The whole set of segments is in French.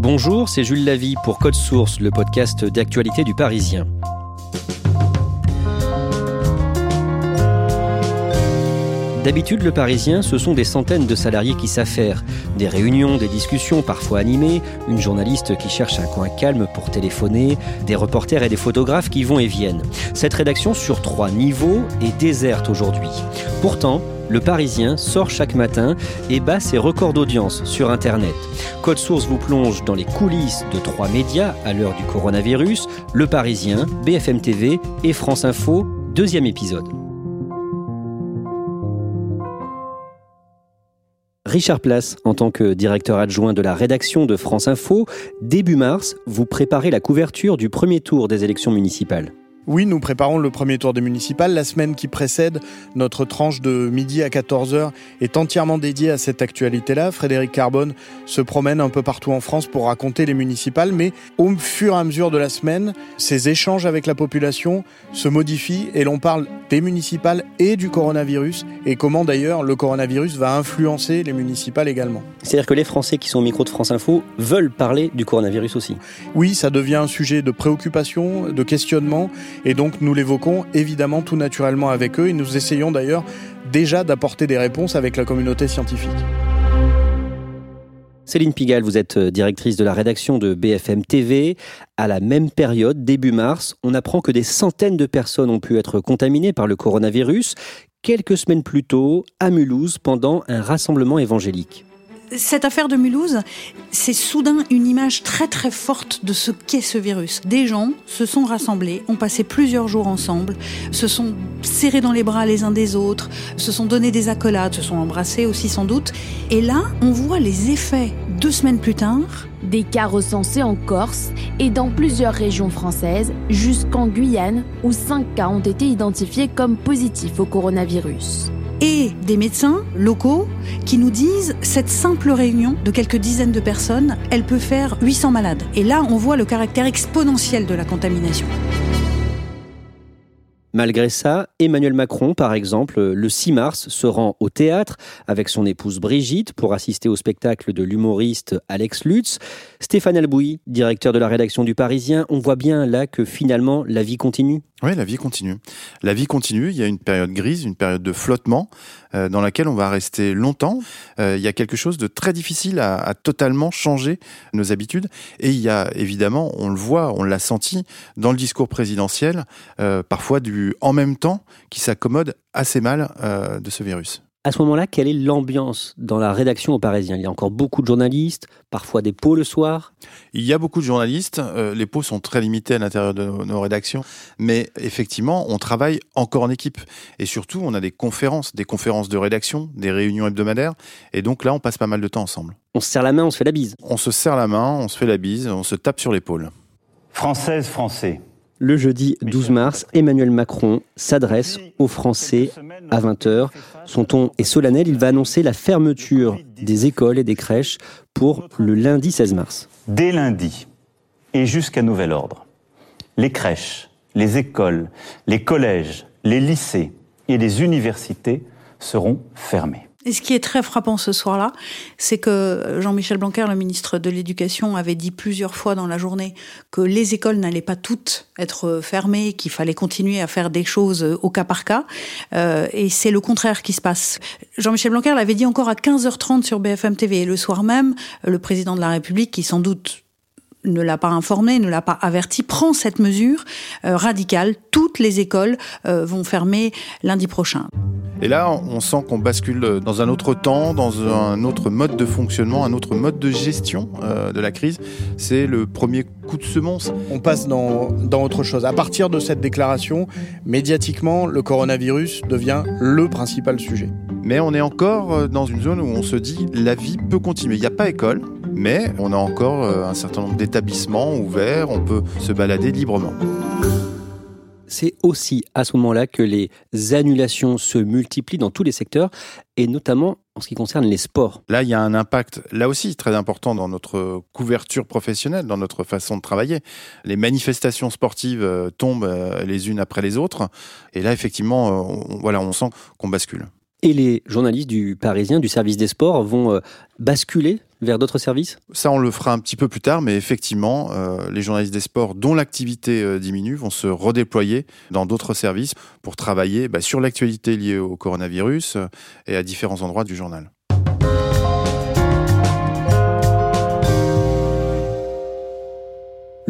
Bonjour, c'est Jules Lavie pour Code Source, le podcast d'actualité du Parisien. D'habitude, le Parisien, ce sont des centaines de salariés qui s'affairent. Des réunions, des discussions parfois animées, une journaliste qui cherche un coin calme pour téléphoner, des reporters et des photographes qui vont et viennent. Cette rédaction sur trois niveaux est déserte aujourd'hui. Pourtant, le Parisien sort chaque matin et bat ses records d'audience sur Internet. Code Source vous plonge dans les coulisses de trois médias à l'heure du coronavirus, Le Parisien, BFM TV et France Info, deuxième épisode. Richard Place, en tant que directeur adjoint de la rédaction de France Info, début mars, vous préparez la couverture du premier tour des élections municipales. Oui, nous préparons le premier tour des municipales. La semaine qui précède, notre tranche de midi à 14h est entièrement dédiée à cette actualité-là. Frédéric Carbone se promène un peu partout en France pour raconter les municipales, mais au fur et à mesure de la semaine, ces échanges avec la population se modifient et l'on parle des municipales et du coronavirus et comment d'ailleurs le coronavirus va influencer les municipales également. C'est-à-dire que les Français qui sont au micro de France Info veulent parler du coronavirus aussi. Oui, ça devient un sujet de préoccupation, de questionnement et donc nous l'évoquons évidemment tout naturellement avec eux et nous essayons d'ailleurs déjà d'apporter des réponses avec la communauté scientifique. Céline Pigalle, vous êtes euh, directrice de la rédaction de BFM TV. À la même période, début mars, on apprend que des centaines de personnes ont pu être contaminées par le coronavirus quelques semaines plus tôt à Mulhouse pendant un rassemblement évangélique cette affaire de Mulhouse, c'est soudain une image très très forte de ce qu'est ce virus. Des gens se sont rassemblés, ont passé plusieurs jours ensemble, se sont serrés dans les bras les uns des autres, se sont donné des accolades, se sont embrassés aussi sans doute. Et là, on voit les effets deux semaines plus tard. Des cas recensés en Corse et dans plusieurs régions françaises, jusqu'en Guyane, où cinq cas ont été identifiés comme positifs au coronavirus et des médecins locaux qui nous disent cette simple réunion de quelques dizaines de personnes, elle peut faire 800 malades. Et là, on voit le caractère exponentiel de la contamination. Malgré ça, Emmanuel Macron, par exemple, le 6 mars, se rend au théâtre avec son épouse Brigitte pour assister au spectacle de l'humoriste Alex Lutz. Stéphane Albouy, directeur de la rédaction du Parisien, on voit bien là que finalement la vie continue. Oui, la vie continue. La vie continue. Il y a une période grise, une période de flottement euh, dans laquelle on va rester longtemps. Euh, il y a quelque chose de très difficile à, totalement changer nos habitudes. Et il y a évidemment, on le voit, on l'a senti dans le discours présidentiel, euh, parfois du en même temps qui s'accommode assez mal euh, de ce virus. À ce moment-là, quelle est l'ambiance dans la rédaction au Parisien Il y a encore beaucoup de journalistes, parfois des pots le soir? Il y a beaucoup de journalistes, euh, les pots sont très limités à l'intérieur de nos, nos, rédactions, mais effectivement, on travaille encore en équipe. Et surtout, on a des conférences, des conférences de rédaction, des réunions hebdomadaires, et donc là, on passe pas mal de temps ensemble. On se serre la main, on se fait la bise On se serre la main, on se fait la bise, on se tape sur l'épaule. Française, Français. Le jeudi 12 mars, Emmanuel Macron s'adresse aux Français à 20h. Son ton est solennel, il va annoncer la fermeture des écoles et des crèches pour le lundi 16 mars. Dès lundi et jusqu'à nouvel ordre, les crèches, les écoles, les collèges, les lycées et les universités seront fermés. Et ce qui est très frappant ce soir-là, c'est que Jean-Michel Blanquer, le ministre de l'Éducation, avait dit plusieurs fois dans la journée que les écoles n'allaient pas toutes être fermées, qu'il fallait continuer à faire des choses au cas par cas. Euh, et c'est le contraire qui se passe. Jean-Michel Blanquer l'avait dit encore à 15h30 sur BFM TV. Et le soir même, le président de la République, qui sans doute ne l'a pas informé, ne l'a pas averti, prend cette mesure euh, radicale. Toutes les écoles euh, vont fermer lundi prochain. Et là, on sent qu'on bascule dans un autre temps, dans un autre mode de fonctionnement, un autre mode de gestion euh, de la crise. C'est le premier coup de semonce. On passe dans, dans autre chose. À partir de cette déclaration, médiatiquement, le coronavirus devient le principal sujet. Mais on est encore dans une zone où on se dit la vie peut continuer. Il n'y a pas école, mais on a encore un certain nombre d'établissements ouverts, on peut se balader librement c'est aussi à ce moment-là que les annulations se multiplient dans tous les secteurs, et notamment en ce qui concerne les sports. Là, il y a un impact, là aussi, très important dans notre couverture professionnelle, dans notre façon de travailler. Les manifestations sportives euh, tombent euh, les unes après les autres, et là, effectivement, euh, on, voilà, on sent qu'on bascule. Et les journalistes du Parisien, du service des sports, vont basculer vers d'autres services? Ça, on le fera un petit peu plus tard, mais effectivement, euh, les journalistes des sports dont l'activité euh, diminue vont se redéployer dans d'autres services pour travailler bah, sur l'actualité liée au coronavirus euh, et à différents endroits du journal.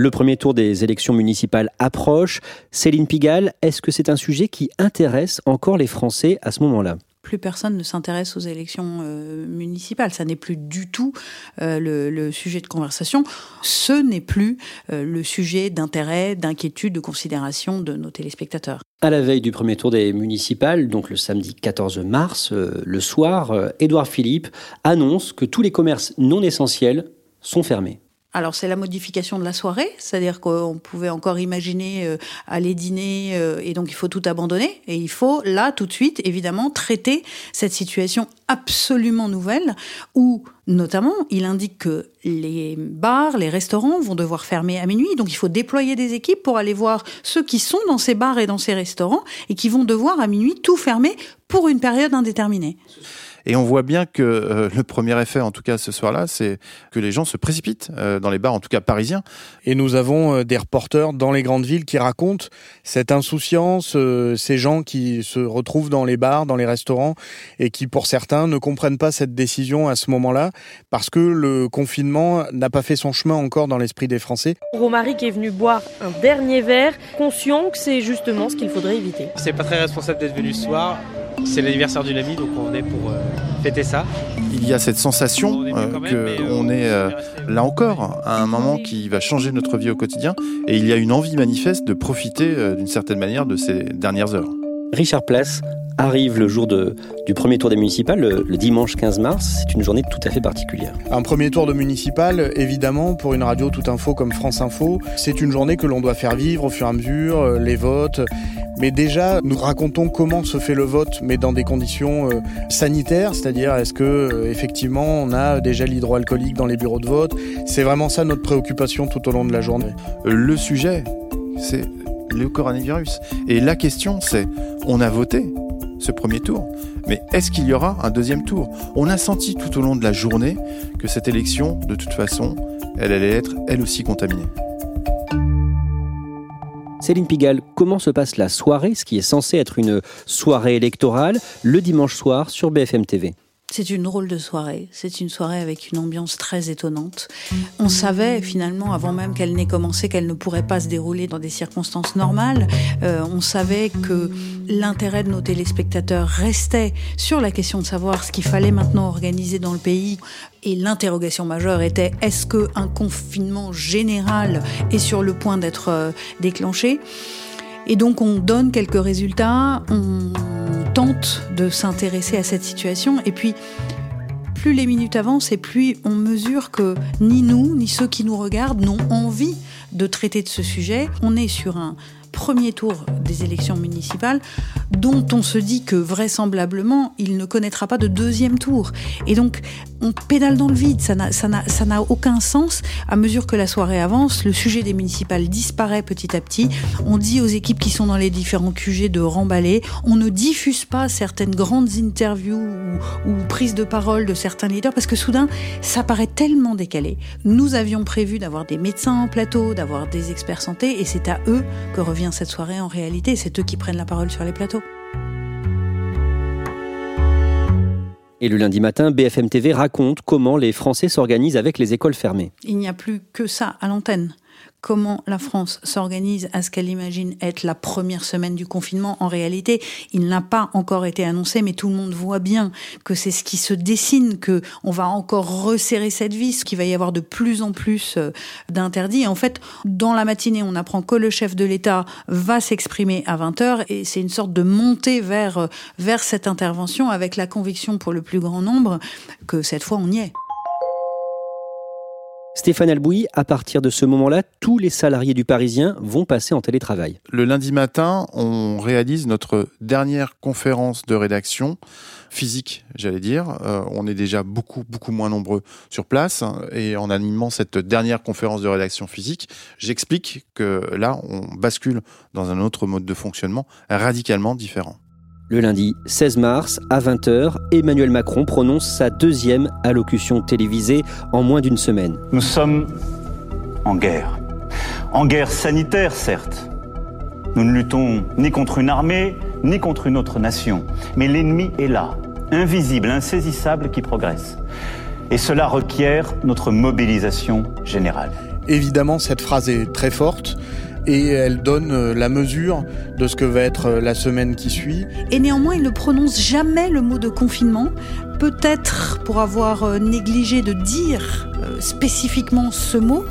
Le premier tour des élections municipales approche. Céline Pigalle, est-ce que c'est un sujet qui intéresse encore les Français à ce moment-là? Plus personne ne s'intéresse aux élections euh, municipales. Ça n'est plus du tout euh, le, sujet de conversation. Ce n'est plus euh, le sujet d'intérêt, d'inquiétude, de considération de nos téléspectateurs. À la veille du premier tour des municipales, donc le samedi 14 mars, le soir, Édouard Philippe annonce que tous les commerces non essentiels sont fermés. Alors c'est la modification de la soirée, c'est-à-dire qu'on pouvait encore imaginer euh, aller dîner euh, et donc il faut tout abandonner. Et il faut là tout de suite évidemment traiter cette situation absolument nouvelle où notamment il indique que les bars, les restaurants vont devoir fermer à minuit donc il faut déployer des équipes pour aller voir ceux qui sont dans ces bars et dans ces restaurants et qui vont devoir à minuit tout fermer pour une période indéterminée. Et on voit bien que euh, le premier effet, en tout cas ce soir-là, c'est que les gens se précipitent euh, dans les bars, en tout cas parisiens. Et nous avons euh, des reporters dans les grandes villes qui racontent cette insouciance, ces gens qui se retrouvent dans les bars, dans les restaurants, et qui pour certains ne comprennent pas cette décision à ce moment-là, parce que le confinement n'a pas fait son chemin encore dans l'esprit des Français. Romaric est venu boire un dernier verre, conscient que c'est justement ce qu'il faudrait éviter. C'est pas très responsable d'être venu ce soir. C'est l'anniversaire d'une amie, donc on est pour euh, fêter ça. Il y a cette sensation qu'on est, euh, euh, là encore à un moment qui va changer notre vie au quotidien, et il y a une envie manifeste de profiter d'une certaine manière de ces dernières heures. Richard Place, arrive le jour de, du premier tour des municipales, le, dimanche 15 mars. C'est une journée tout à fait particulière. Un premier tour de municipales, évidemment, pour une radio tout info comme France Info, c'est une journée que l'on doit faire vivre au fur et à mesure, euh, les votes. Mais déjà, nous racontons comment se fait le vote, mais dans des conditions euh, sanitaires, c'est-à-dire est-ce que euh, effectivement on a déjà l'hydroalcoolique dans les bureaux de vote? C'est vraiment ça notre préoccupation tout au long de la journée. Le sujet, c'est le coronavirus. Et la question, c'est, on a voté, ce premier tour. Mais est-ce qu'il y aura un deuxième tour? On a senti tout au long de la journée que cette élection, de toute façon, elle allait être elle aussi contaminée. Céline Pigalle, comment se passe la soirée, ce qui est censé être une soirée électorale, le dimanche soir sur BFM TV c'est une drôle de soirée. C'est une soirée avec une ambiance très étonnante. On savait finalement, avant même qu'elle n'ait commencé, qu'elle ne pourrait pas se dérouler dans des circonstances normales. Euh, on savait que l'intérêt de nos téléspectateurs restait sur la question de savoir ce qu'il fallait maintenant organiser dans le pays. Et l'interrogation majeure était est-ce qu'un confinement général est sur le point d'être euh, déclenché? Et donc on donne quelques résultats. On tente de s'intéresser à cette situation. Et puis, plus les minutes avancent et plus on mesure que ni nous, ni ceux qui nous regardent n'ont envie de traiter de ce sujet. On est sur un premier tour des élections municipales dont on se dit que vraisemblablement il ne connaîtra pas de deuxième tour. Et donc on pédale dans le vide, ça n'a aucun sens. À mesure que la soirée avance, le sujet des municipales disparaît petit à petit. On dit aux équipes qui sont dans les différents QG de remballer. On ne diffuse pas certaines grandes interviews ou, ou prises de parole de certains leaders parce que soudain, ça paraît tellement décalé. Nous avions prévu d'avoir des médecins en plateau, d'avoir des experts santé, et c'est à eux que revient cette soirée en réalité. C'est eux qui prennent la parole sur les plateaux. Et le lundi matin, BFM TV raconte comment les Français s'organisent avec les écoles fermées. Il n'y a plus que ça à l'antenne comment la France s'organise à ce qu'elle imagine être la première semaine du confinement. En réalité, il n'a pas encore été annoncé, mais tout le monde voit bien que c'est ce qui se dessine, que on va encore resserrer cette vis, qu'il va y avoir de plus en plus euh, d'interdits. en fait, dans la matinée, on apprend que le chef de l'État va s'exprimer à 20h et c'est une sorte de montée vers, euh, vers cette intervention avec la conviction pour le plus grand nombre que cette fois on y est. Stéphane Albouy, à partir de ce moment-là, tous les salariés du Parisien vont passer en télétravail. Le lundi matin, on réalise notre dernière conférence de rédaction physique, j'allais dire. Euh, on est déjà beaucoup, beaucoup moins nombreux sur place. Et en animant cette dernière conférence de rédaction physique, j'explique que là, on bascule dans un autre mode de fonctionnement radicalement différent. Le lundi 16 mars, à 20h, Emmanuel Macron prononce sa deuxième allocution télévisée en moins d'une semaine. Nous sommes en guerre. En guerre sanitaire, certes. Nous ne luttons ni contre une armée, ni contre une autre nation. Mais l'ennemi est là, invisible, insaisissable, qui progresse. Et cela requiert notre mobilisation générale. Évidemment, cette phrase est très forte et elle donne euh, la mesure de ce que va être euh, la semaine qui suit. Et néanmoins, il ne prononce jamais le mot de confinement, peut-être pour avoir euh, négligé de dire spécifiquement ce mot.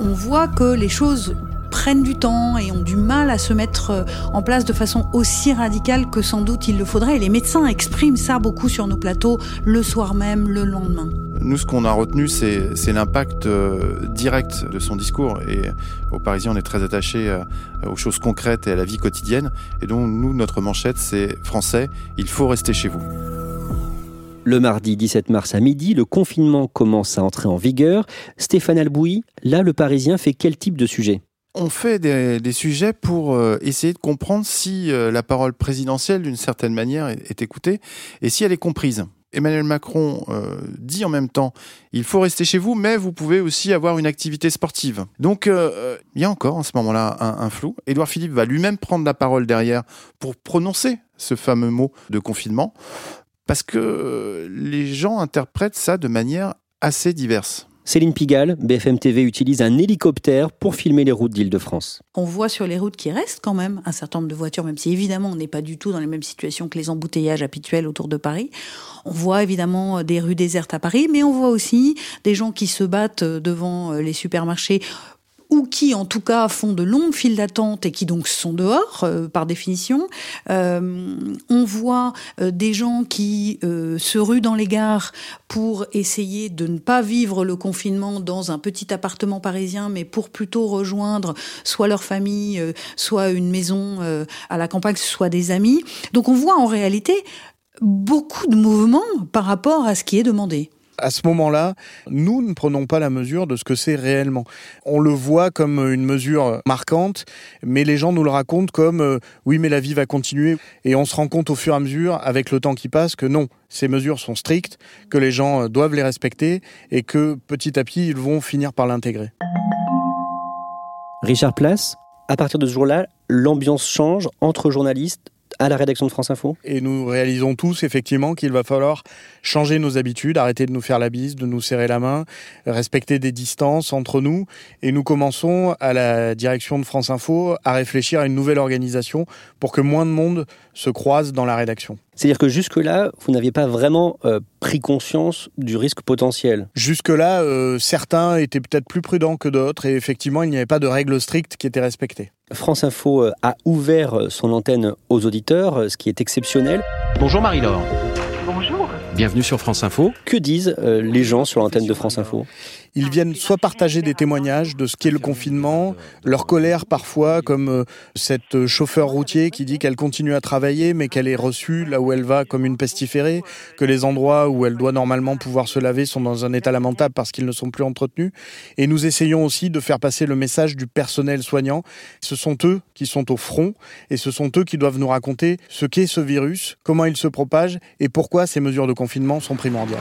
On voit que les choses prennent du temps et ont du mal à se mettre en place de façon aussi radicale que sans doute il le faudrait. Et les médecins expriment ça beaucoup sur nos plateaux le soir même, le lendemain. Nous, ce qu'on a retenu, c'est l'impact euh, direct de son discours. Et aux Parisiens, on est très attachés euh, aux choses concrètes et à la vie quotidienne. Et donc, nous, notre manchette, c'est français, il faut rester chez vous. Le mardi 17 mars à midi, le confinement commence à entrer en vigueur. Stéphane Albouy, là, le Parisien fait quel type de sujet? On fait des, sujets pour euh, essayer de comprendre si la parole présidentielle, d'une certaine manière, est écoutée et si elle est comprise. Emmanuel Macron euh, dit en même temps il faut rester chez vous, mais vous pouvez aussi avoir une activité sportive. Donc euh, il y a encore à ce moment-là un, flou. Édouard Philippe va lui-même prendre la parole derrière pour prononcer ce fameux mot de confinement, parce que euh, les gens interprètent ça de manière assez diverse. Céline Pigalle, BFM TV utilise un hélicoptère pour filmer les routes d'Île-de-France. On voit sur les routes qu'il reste quand même un certain nombre de voitures, même si évidemment on n'est pas du tout dans les mêmes situations que les embouteillages habituels autour de Paris. On voit évidemment des rues désertes à Paris, mais on voit aussi des gens qui se battent devant les supermarchés ou qui en tout cas font de longues files d'attente et qui donc sont dehors euh, par définition. Euh, on voit euh, des gens qui se ruent dans les gares pour essayer de ne pas vivre le confinement dans un petit appartement parisien, mais pour plutôt rejoindre soit leur famille, soit une maison à la campagne, soit des amis. Donc on voit en réalité beaucoup de mouvements par rapport à ce qui est demandé à ce moment-là, nous ne prenons pas la mesure de ce que c'est réellement. On le voit comme une mesure marquante, mais les gens nous le racontent comme euh, oui, mais la vie va continuer. Et on se rend compte au fur et à mesure, avec le temps qui passe, que non, ces mesures sont strictes, que les gens euh, doivent les respecter et que petit à petit, ils vont finir par l'intégrer. Richard Place, à partir de ce jour-là, l'ambiance change entre journalistes, à la rédaction de France Info Et nous réalisons tous effectivement qu'il va falloir changer nos habitudes, arrêter de nous faire la bise, de nous serrer la main, respecter des distances entre nous. Et nous commençons à la direction de France Info à réfléchir à une nouvelle organisation pour que moins de monde se croise dans la rédaction. C'est-à-dire que jusque-là, vous n'aviez pas vraiment euh, pris conscience du risque potentiel Jusque-là, euh, certains étaient peut-être plus prudents que d'autres et effectivement, il n'y avait pas de règles strictes qui étaient respectées. France Info euh, a ouvert son antenne aux auditeurs, ce qui est exceptionnel. Bonjour Marie-Laure. Bonjour. Bienvenue sur France Info. Que disent les gens sur l'antenne de France Info? Ils viennent soit partager des témoignages de ce qu'est le confinement, leur colère parfois, comme euh, cette chauffeur routier qui dit qu'elle continue à travailler mais qu'elle est reçue là où elle va comme une pestiférée, que les endroits où elle doit normalement pouvoir se laver sont dans un état lamentable parce qu'ils ne sont plus entretenus. Et nous essayons aussi de faire passer le message du personnel soignant. Ce sont eux qui sont au front et ce sont eux qui doivent nous raconter ce qu'est ce virus, comment il se propage et pourquoi ces mesures de confinement sont primordiales.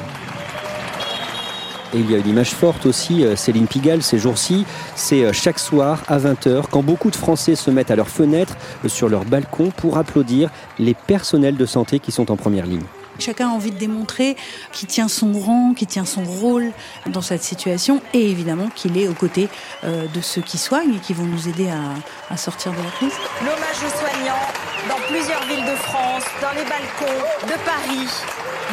Et il y a une image forte aussi, euh, Céline Pigalle, ces jours-ci, c'est euh, chaque soir à 20h, quand beaucoup de Français se mettent à leurs fenêtres, euh, sur leurs balcons, pour applaudir les personnels de santé qui sont en première ligne. Chacun a envie de démontrer qu'il tient son rang, qu'il tient son rôle dans cette situation et évidemment qu'il est aux côtés de ceux qui soignent et qui vont nous aider à, à sortir de la crise. L'hommage aux soignants dans plusieurs villes de France, dans les balcons de Paris,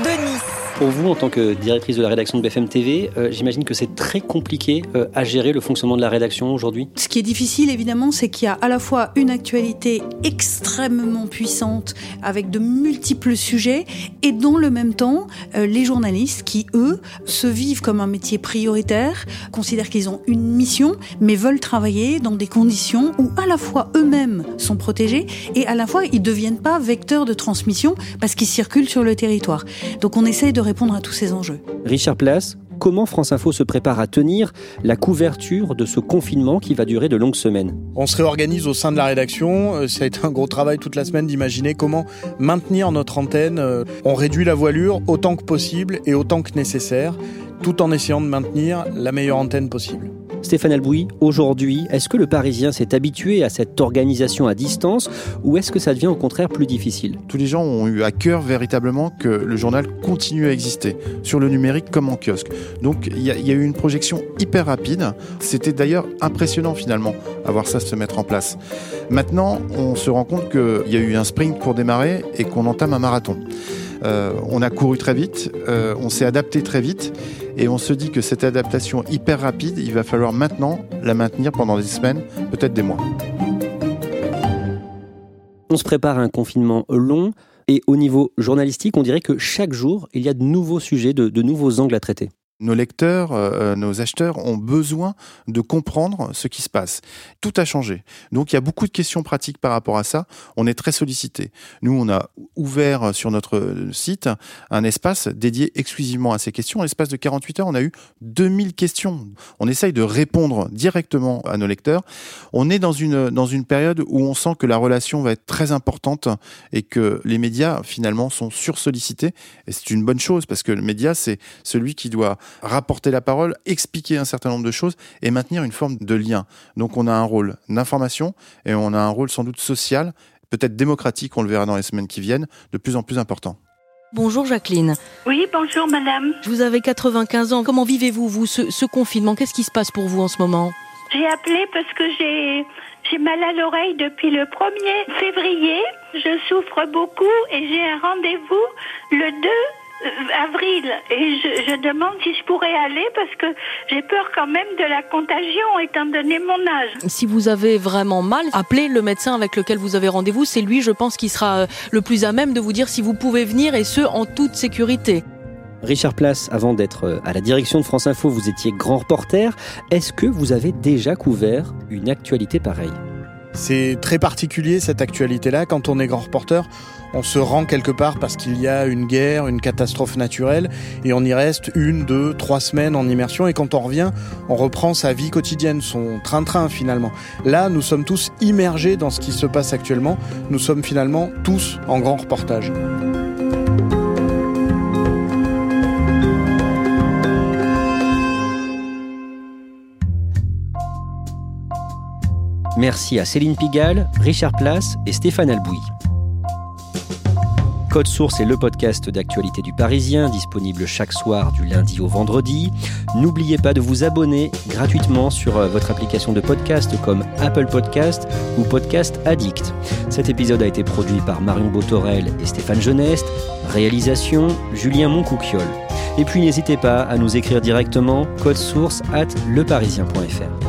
de Nice. Pour vous, en tant que directrice de la rédaction de BFM TV, euh, j'imagine que c'est très compliqué euh, à gérer le fonctionnement de la rédaction aujourd'hui. Ce qui est difficile, évidemment, c'est qu'il y a à la fois une actualité extrêmement puissante avec de multiples sujets et dans le même temps, euh, les journalistes qui, eux, se vivent comme un métier prioritaire, considèrent qu'ils ont une mission, mais veulent travailler dans des conditions où à la fois eux-mêmes sont protégés et à la fois ils ne deviennent pas vecteurs de transmission parce qu'ils circulent sur le territoire. Donc on essaye de répondre à tous ces enjeux. Richard Place, comment France Info se prépare à tenir la couverture de ce confinement qui va durer de longues semaines? On se réorganise au sein de la rédaction. Euh, ça a été un gros travail toute la semaine d'imaginer comment maintenir notre antenne. Euh, on réduit la voilure autant que possible et autant que nécessaire, tout en essayant de maintenir la meilleure antenne possible. Stéphane Albouy, aujourd'hui, est-ce que le Parisien s'est habitué à cette organisation à distance ou est-ce que ça devient au contraire plus difficile? Tous les gens ont eu à cœur véritablement que le journal continue à exister, sur le numérique comme en kiosque. Donc il y, a eu une projection hyper rapide. C'était d'ailleurs impressionnant finalement à voir ça se mettre en place. Maintenant, on se rend compte qu'il y a eu un sprint pour démarrer et qu'on entame un marathon. Euh, on a couru très vite, euh, on s'est adapté très vite et on se dit que cette adaptation hyper rapide, il va falloir maintenant la maintenir pendant des semaines, peut-être des mois. On se prépare à un confinement long et au niveau journalistique, on dirait que chaque jour, il y a de nouveaux sujets, de, nouveaux angles à traiter nos lecteurs, euh, nos acheteurs ont besoin de comprendre ce qui se passe. Tout a changé. Donc il y a beaucoup de questions pratiques par rapport à ça. On est très sollicité. Nous, on a ouvert sur notre site un espace dédié exclusivement à ces questions. En l'espace de 48 heures, on a eu 2000 questions. On essaye de répondre directement à nos lecteurs. On est dans une, dans une période où on sent que la relation va être très importante et que les médias, finalement, sont sursollicités. Et c'est une bonne chose parce que le média, c'est celui qui doit rapporter la parole, expliquer un certain nombre de choses et maintenir une forme de lien. Donc on a un rôle d'information et on a un rôle sans doute social, peut-être démocratique, on le verra dans les semaines qui viennent, de plus en plus important. Bonjour Jacqueline. Oui, bonjour madame. Vous avez 95 ans. Comment vivez-vous, vous, ce, confinement? Qu'est-ce qui se passe pour vous en ce moment? J'ai appelé parce que j'ai, j'ai mal à l'oreille depuis le 1er février. Je souffre beaucoup et j'ai un rendez-vous le 2 euh, avril et je, demande si je pourrais aller parce que j'ai peur quand même de la contagion étant donné mon âge. Si vous avez vraiment mal, appelez le médecin avec lequel vous avez rendez-vous. C'est lui, je pense, qui sera euh, le plus à même de vous dire si vous pouvez venir et ce en toute sécurité. Richard Place, avant d'être euh, à la direction de France Info, vous étiez grand reporter. Est-ce que vous avez déjà couvert une actualité pareille? C'est très particulier cette actualité-là. Quand on est grand reporter, on se rend quelque part parce qu'il y a une guerre, une catastrophe naturelle, et on y reste une, deux, trois semaines en immersion, et quand on revient, on reprend sa vie quotidienne, son train-train finalement. Là, nous sommes tous immergés dans ce qui se passe actuellement, nous sommes finalement tous en grand reportage. Merci à Céline Pigalle, Richard Place et Stéphane Albouy. Code Source est le podcast d'actualité du Parisien, disponible chaque soir du lundi au vendredi. N'oubliez pas de vous abonner gratuitement sur euh, votre application de podcast comme Apple Podcast ou Podcast Addict. Cet épisode a été produit par Marion Botorel et Stéphane Geneste. Réalisation Julien Moncouquiol. Et puis n'hésitez pas à nous écrire directement code source at leparisien.fr.